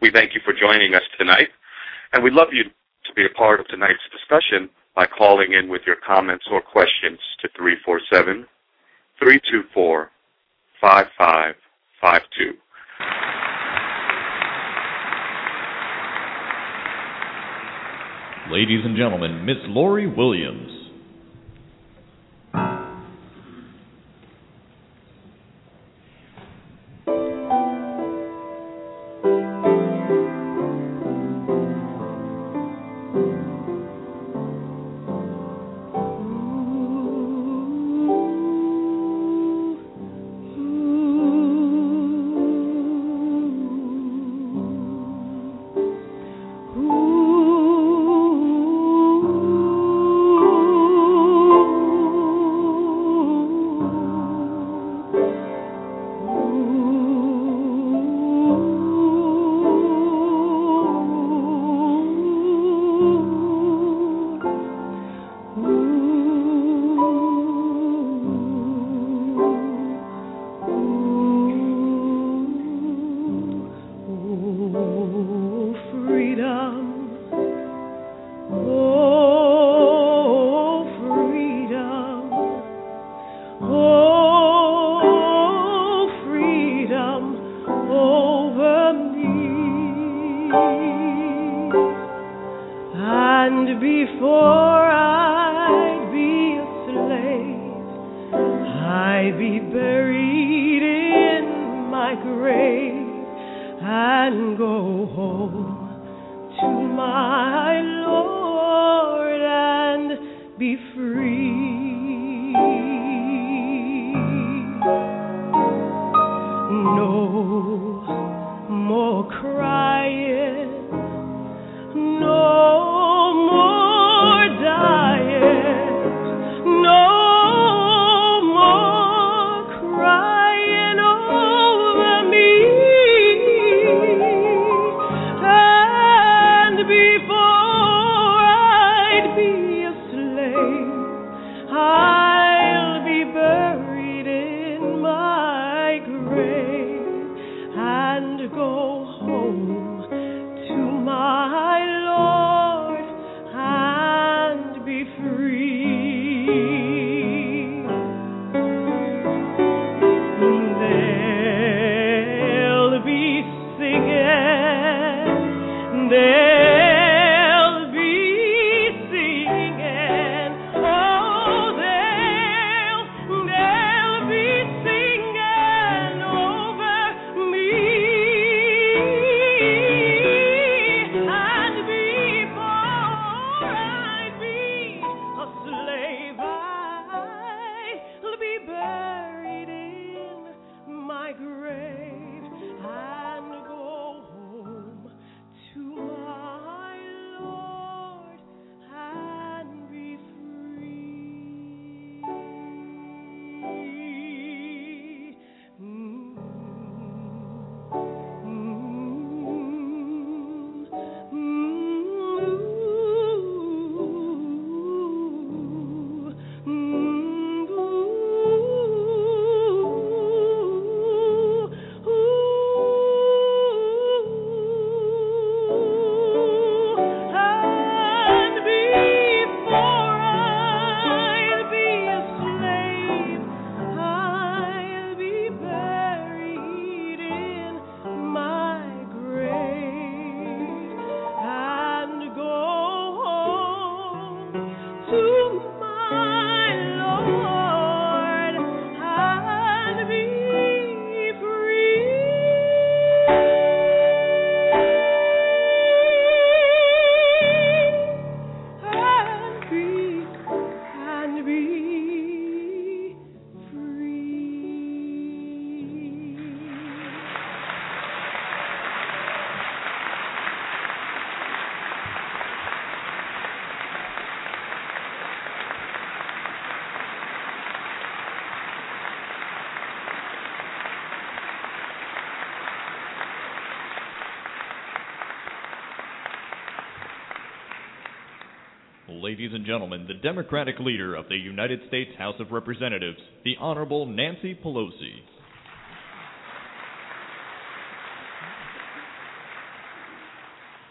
We thank you for joining us tonight, and we'd love you to be a part of tonight's discussion by calling in with your comments or questions to 347 324 5552. Ladies and gentlemen, Miss Lori Williams. Before I'd be a slave, I'd be buried in my grave and go home to my Lord and be free. to my Ladies and gentlemen, the Democratic leader of the United States House of Representatives, the Honorable Nancy Pelosi.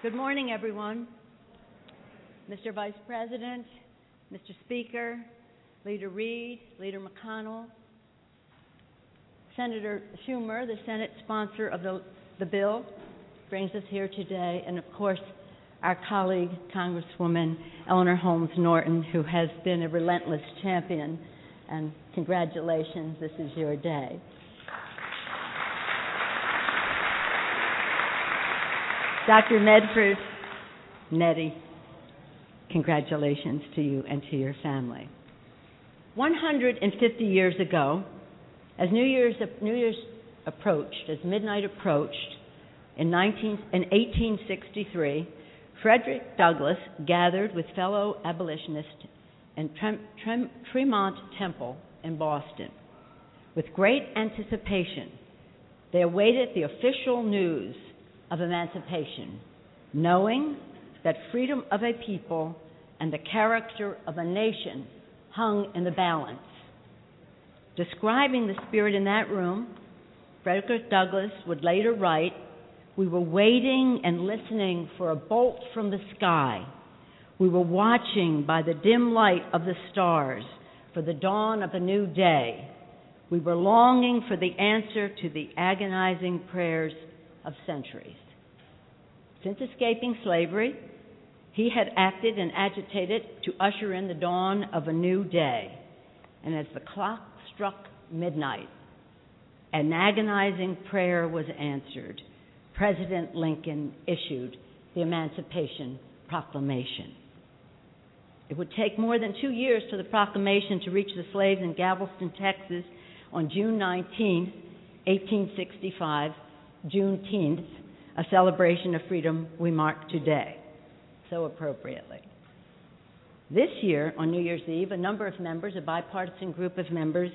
Good morning, everyone. Mr. Vice President, Mr. Speaker, Leader Reid, Leader McConnell, Senator Schumer, the Senate sponsor of the, the bill, brings us here today, and of course, our colleague, Congresswoman Eleanor Holmes Norton, who has been a relentless champion. And congratulations, this is your day. Dr. Medford Nettie, congratulations to you and to your family. 150 years ago, as New Year's, New Year's approached, as midnight approached, in, 19, in 1863, Frederick Douglass gathered with fellow abolitionists in Trem, Trem, Tremont Temple in Boston. With great anticipation, they awaited the official news of emancipation, knowing that freedom of a people and the character of a nation hung in the balance. Describing the spirit in that room, Frederick Douglass would later write We were waiting and listening for a bolt from the sky. We were watching by the dim light of the stars for the dawn of a new day. We were longing for the answer to the agonizing prayers of centuries. Since escaping slavery, he had acted and agitated to usher in the dawn of a new day. And as the clock struck midnight, an agonizing prayer was answered. President Lincoln issued the Emancipation Proclamation. It would take more than two years for the proclamation to reach the slaves in Galveston, Texas on June 19, 1865, Juneteenth, a celebration of freedom we mark today so appropriately. This year, on New Year's Eve, a number of members, a bipartisan group of members,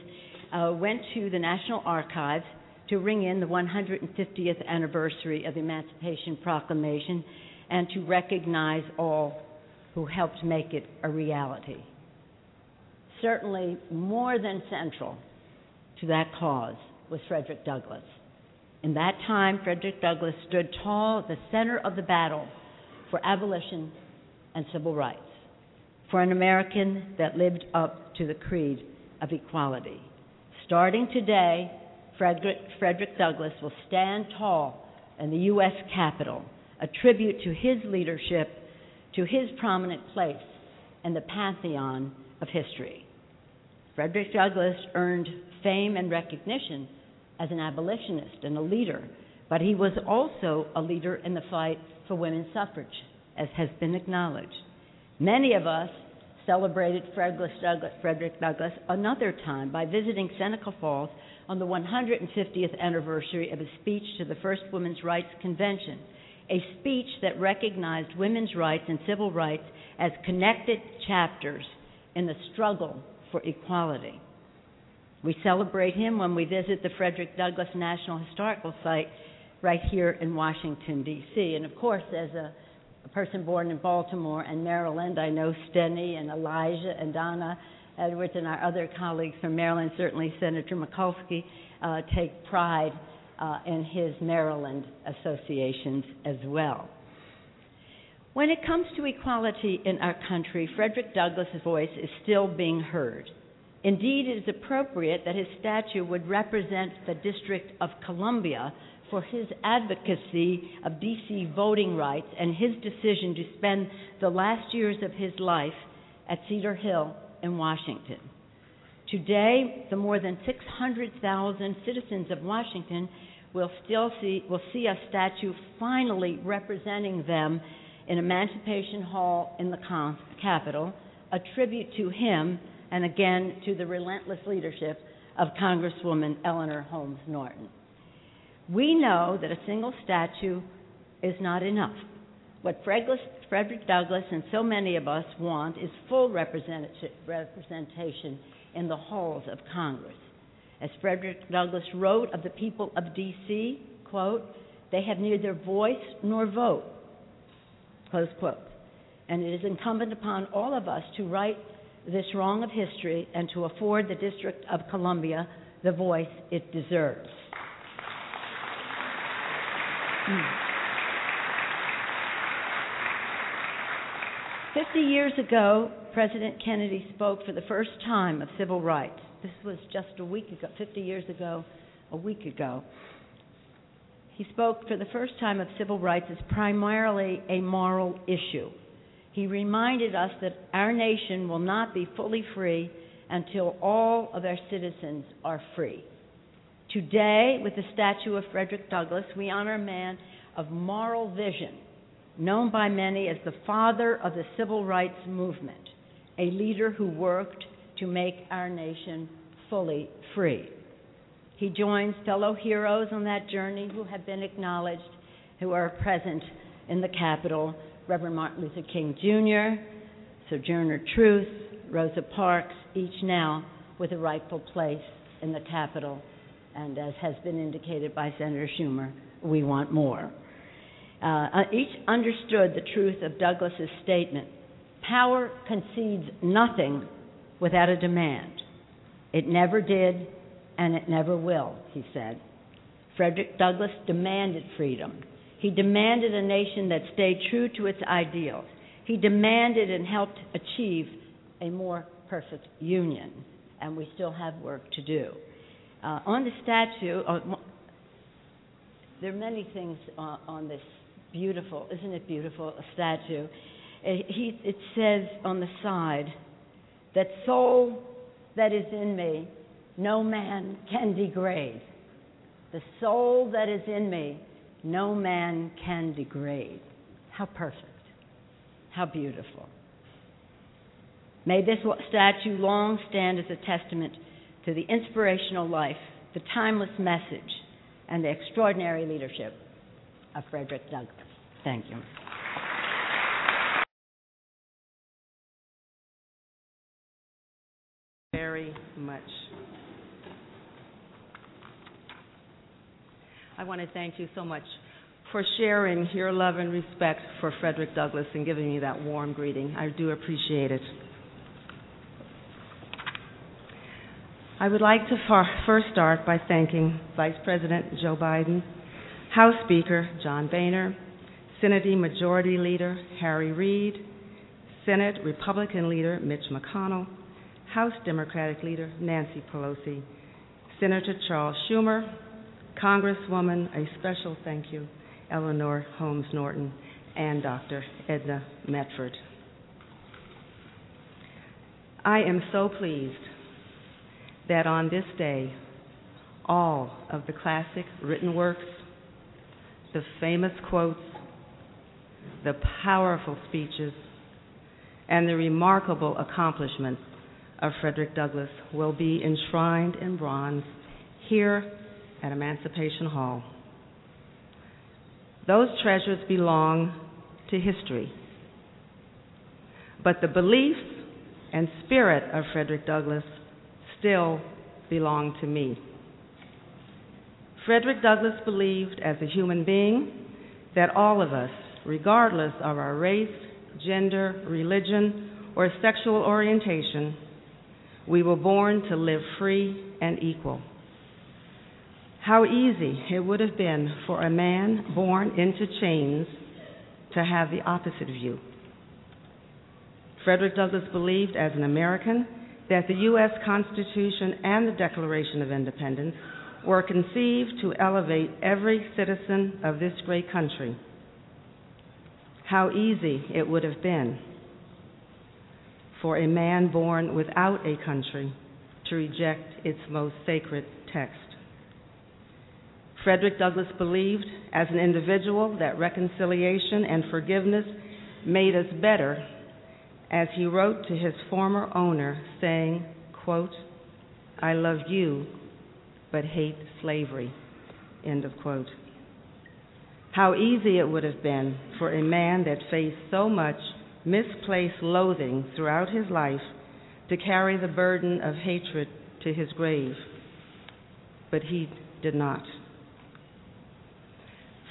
uh, went to the National Archives to ring in the 150th anniversary of the Emancipation Proclamation and to recognize all who helped make it a reality. Certainly, more than central to that cause was Frederick Douglass. In that time, Frederick Douglass stood tall at the center of the battle for abolition and civil rights, for an American that lived up to the creed of equality. Starting today, Frederick, Frederick Douglass will stand tall in the U.S. Capitol, a tribute to his leadership, to his prominent place in the pantheon of history. Frederick Douglass earned fame and recognition as an abolitionist and a leader, but he was also a leader in the fight for women's suffrage, as has been acknowledged. Many of us celebrated Frederick Douglass another time by visiting Seneca Falls on the 150th anniversary of his speech to the First Women's Rights Convention, a speech that recognized women's rights and civil rights as connected chapters in the struggle for equality. We celebrate him when we visit the Frederick Douglass National Historical Site right here in Washington, D.C. And of course, as a, a, person born in Baltimore and Maryland, I know Steny and Elijah and Donna Edwards and our other colleagues from Maryland, certainly Senator Mikulski, uh, take pride uh, in his Maryland associations as well. When it comes to equality in our country, Frederick Douglass's voice is still being heard. Indeed, it is appropriate that his statue would represent the District of Columbia for his advocacy of D.C. voting rights and his decision to spend the last years of his life at Cedar Hill in Washington. Today, the more than 600,000 citizens of Washington will still see, will see a statue finally representing them in Emancipation Hall in the Capitol, a tribute to him and again to the relentless leadership of Congresswoman Eleanor Holmes Norton. We know that a single statue is not enough. What Frederick Douglass and so many of us want is full representation in the halls of Congress. As Frederick Douglass wrote of the people of D.C., quote, they have neither voice nor vote, close quote. and it is incumbent upon all of us to right this wrong of history and to afford the District of Columbia the voice it deserves. Hmm. Fifty years ago, President Kennedy spoke for the first time of civil rights. This was just a week ago, 50 years ago, a week ago. He spoke for the first time of civil rights as primarily a moral issue. He reminded us that our nation will not be fully free until all of our citizens are free. Today, with the statue of Frederick Douglass, we honor a man of moral vision, known by many as the father of the civil rights movement, a leader who worked to make our nation fully free. He joins fellow heroes on that journey who have been acknowledged, who are present in the Capitol Reverend Martin Luther King Jr., Sojourner Truth, Rosa Parks, each now with a rightful place in the Capitol. And as has been indicated by Senator Schumer, we want more. Uh, each understood the truth of Douglass's statement power concedes nothing without a demand. It never did, and it never will, he said. Frederick Douglass demanded freedom. He demanded a nation that stayed true to its ideals. He demanded and helped achieve a more perfect union, and we still have work to do. Uh, on the statue, uh, there are many things uh, on this beautiful, isn't it beautiful, statue. It says on the side, that soul that is in me, no man can degrade. The soul that is in me, no man can degrade. How perfect. How beautiful. May this statue long stand as a testament to the inspirational life, the timeless message, and the extraordinary leadership of Frederick Douglass. Thank you. Very much. I want to thank you so much for sharing your love and respect for Frederick Douglass and giving me that warm greeting. I do appreciate it. I would like to far, first start by thanking Vice President Joe Biden, House Speaker John Boehner, Senate Majority Leader Harry Reid, Senate Republican Leader Mitch McConnell, House Democratic Leader Nancy Pelosi, Senator Charles Schumer, Congresswoman, a special thank you, Eleanor Holmes Norton, and Dr. Edna Medford. I am so pleased that on this day, all of the classic written works, the famous quotes, the powerful speeches, and the remarkable accomplishments of Frederick Douglass will be enshrined in bronze here at Emancipation Hall. Those treasures belong to history. But the beliefs and spirit of Frederick Douglass still belong to me. Frederick Douglass believed as a human being that all of us, regardless of our race, gender, religion, or sexual orientation, we were born to live free and equal. How easy it would have been for a man born into chains to have the opposite view. Frederick Douglass believed as an American that the U.S. Constitution and the Declaration of Independence were conceived to elevate every citizen of this great country. How easy it would have been for a man born without a country to reject its most sacred text. Frederick Douglass believed as an individual that reconciliation and forgiveness made us better as he wrote to his former owner saying, quote, I love you but hate slavery, end of quote. How easy it would have been for a man that faced so much misplaced loathing throughout his life to carry the burden of hatred to his grave. But he did not.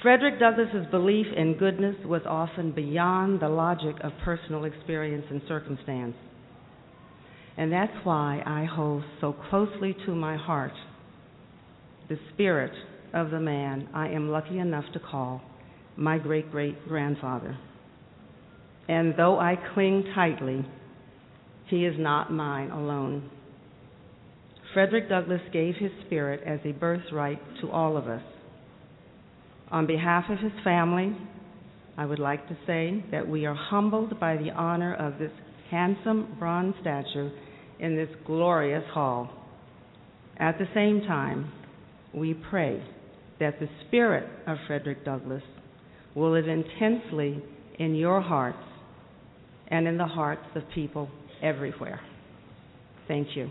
Frederick Douglass's belief in goodness was often beyond the logic of personal experience and circumstance. And that's why I hold so closely to my heart the spirit of the man I am lucky enough to call my great great grandfather. And though I cling tightly, he is not mine alone. Frederick Douglass gave his spirit as a birthright to all of us. On behalf of his family, I would like to say that we are humbled by the honor of this handsome bronze statue in this glorious hall. At the same time, we pray that the spirit of Frederick Douglass will live intensely in your hearts and in the hearts of people everywhere. Thank you.